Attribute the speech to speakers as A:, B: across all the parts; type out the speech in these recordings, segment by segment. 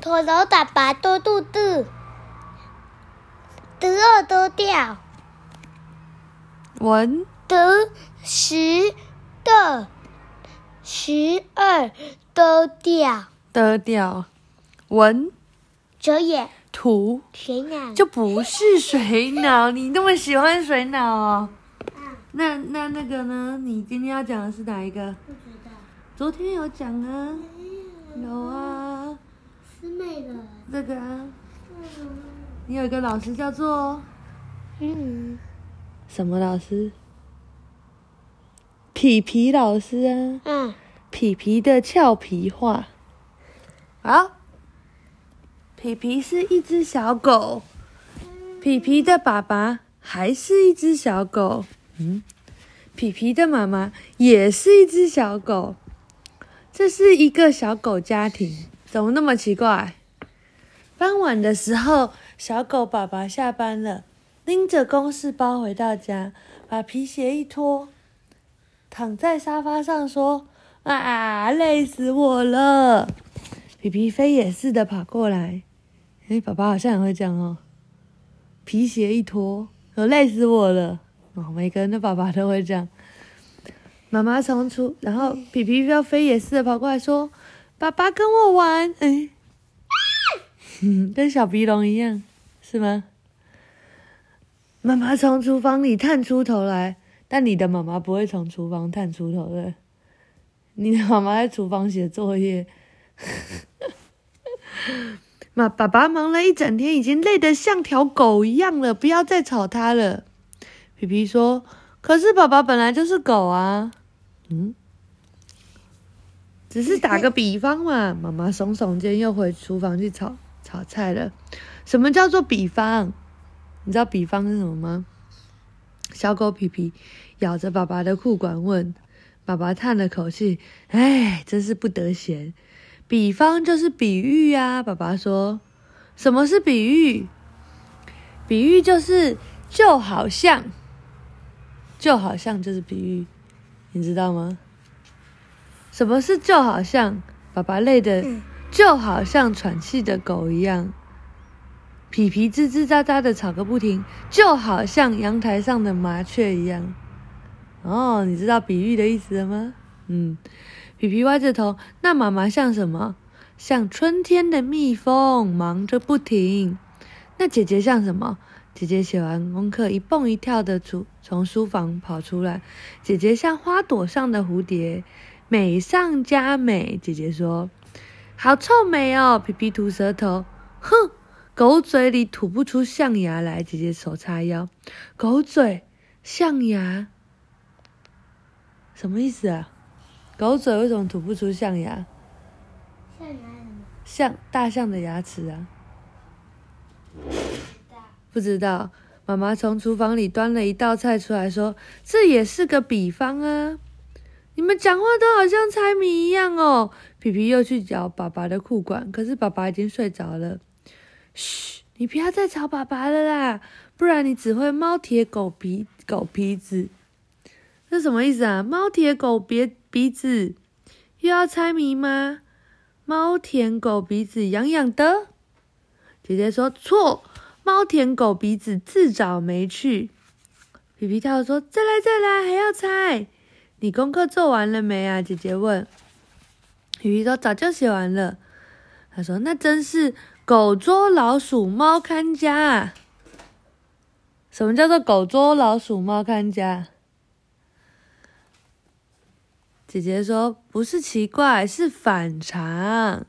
A: 头脑打白多肚子，得二都掉，
B: 文。
A: 得十的十二都掉，
B: 得掉，文。
A: 哲也
B: 图。
A: 水鸟。
B: 就不是水鸟，你那么喜欢水鸟哦？那那那个呢？你今天要讲的是哪一个？
A: 不知道，
B: 昨天有讲啊，有啊，
A: 是美的，
B: 这个啊，你有一个老师叫做？
A: 嗯，
B: 什么老师？皮皮老师啊，
A: 嗯，
B: 皮皮的俏皮话。好，皮皮是一只小狗，皮皮的爸爸还是一只小狗。嗯，皮皮的妈妈也是一只小狗，这是一个小狗家庭，怎么那么奇怪？傍晚的时候，小狗爸爸下班了，拎着公事包回到家，把皮鞋一脱，躺在沙发上说：“啊，累死我了！”皮皮飞也似的跑过来，哎，爸爸好像也会这样哦。皮鞋一脱，我累死我了。每个人的爸爸都会这样。妈妈从出，然后皮皮飞也似的跑过来说：“爸爸跟我玩。”哎，跟小鼻龙一样，是吗？妈妈从厨房里探出头来，但你的妈妈不会从厨房探出头的。你的妈妈在厨房写作业。妈，爸爸忙了一整天，已经累得像条狗一样了，不要再吵他了。皮皮说：“可是爸爸本来就是狗啊，嗯，只是打个比方嘛。”妈妈耸耸肩，又回厨房去炒炒菜了。什么叫做比方？你知道比方是什么吗？小狗皮皮咬着爸爸的裤管问。爸爸叹了口气：“哎，真是不得闲。比方就是比喻啊。”爸爸说：“什么是比喻？比喻就是就好像。”就好像就是比喻，你知道吗？什么是就好像？爸爸累得就好像喘气的狗一样，皮皮吱吱喳喳的吵个不停，就好像阳台上的麻雀一样。哦，你知道比喻的意思了吗？嗯，皮皮歪着头，那妈妈像什么？像春天的蜜蜂，忙着不停。那姐姐像什么？姐姐写完功课，一蹦一跳的出从书房跑出来。姐姐像花朵上的蝴蝶，美上加美。姐姐说：“好臭美哦！”皮皮吐舌头，哼，狗嘴里吐不出象牙来。姐姐手叉腰，狗嘴象牙，什么意思啊？狗嘴为什么吐不出象牙？
A: 象牙什么？
B: 像大象的牙齿啊。不知道，妈妈从厨房里端了一道菜出来，说：“这也是个比方啊！你们讲话都好像猜谜一样哦。”皮皮又去咬爸爸的裤管，可是爸爸已经睡着了。嘘，你不要再吵爸爸了啦，不然你只会猫舔狗鼻狗鼻子。这什么意思啊？猫舔狗别鼻子，又要猜谜吗？猫舔狗鼻子痒痒的。姐姐说错。猫舔狗鼻子，自找没趣。皮皮跳说：“再来，再来，还要猜？你功课做完了没啊？”姐姐问。皮皮说：“早就写完了。”他说：“那真是狗捉老鼠，猫看家。什么叫做狗捉老鼠，猫看家？”姐姐说：“不是奇怪，是反常。”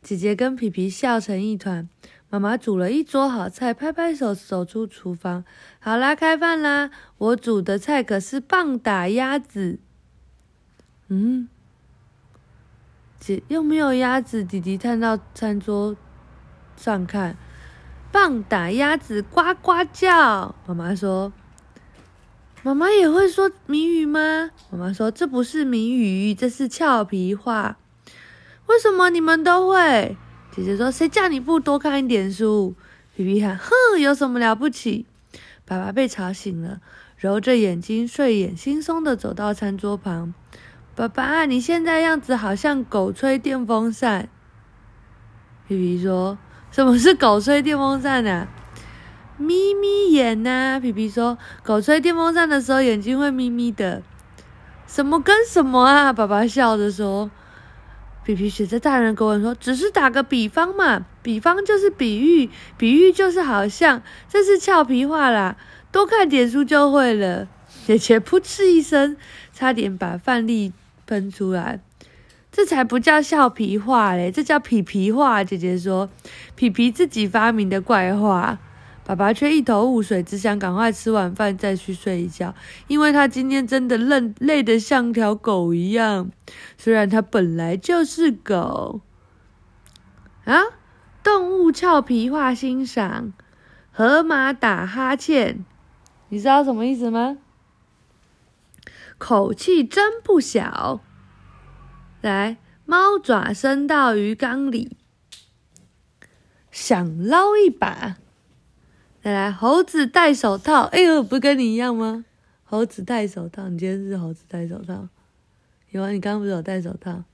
B: 姐姐跟皮皮笑成一团。妈妈煮了一桌好菜，拍拍手走出厨房。好啦，开饭啦！我煮的菜可是棒打鸭子。嗯，姐又没有鸭子。弟弟探到餐桌上看，棒打鸭子呱呱叫。妈妈说：“妈妈也会说谜语吗？”妈妈说：“这不是谜语，这是俏皮话。为什么你们都会？”姐姐说：“谁叫你不多看一点书？”皮皮喊：“哼，有什么了不起？”爸爸被吵醒了，揉着眼睛，睡眼惺忪的走到餐桌旁。爸爸，你现在样子好像狗吹电风扇。皮皮说：“什么是狗吹电风扇啊？”眯眯眼呐、啊，皮皮说：“狗吹电风扇的时候，眼睛会眯眯的。”什么跟什么啊？爸爸笑着说。皮皮学着大人跟我说：“只是打个比方嘛，比方就是比喻，比喻就是好像，这是俏皮话啦。多看点书就会了。”姐姐噗嗤一声，差点把饭粒喷出来。这才不叫俏皮话嘞，这叫皮皮话。姐姐说：“皮皮自己发明的怪话。”爸爸却一头雾水，只想赶快吃完饭再去睡一觉，因为他今天真的累累得像条狗一样。虽然他本来就是狗啊！动物俏皮话欣赏：河马打哈欠，你知道什么意思吗？口气真不小。来，猫爪伸到鱼缸里，想捞一把。来来，猴子戴手套。哎呦，不跟你一样吗？猴子戴手套，你今天是猴子戴手套？有啊，你刚刚不是有戴手套？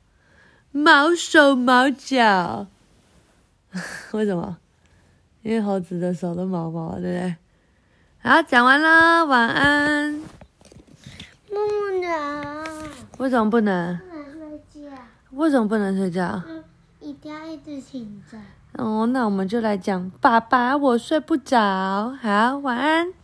B: 毛手毛脚，为什么？因为猴子的手都毛毛，对不对？好，讲完了，晚安。
A: 不能。
B: 为什么不能？
A: 不能睡觉。
B: 为什么不能睡觉？
A: 嗯，一定要一直醒着。
B: 哦，那我们就来讲，爸爸，我睡不着。好，晚安。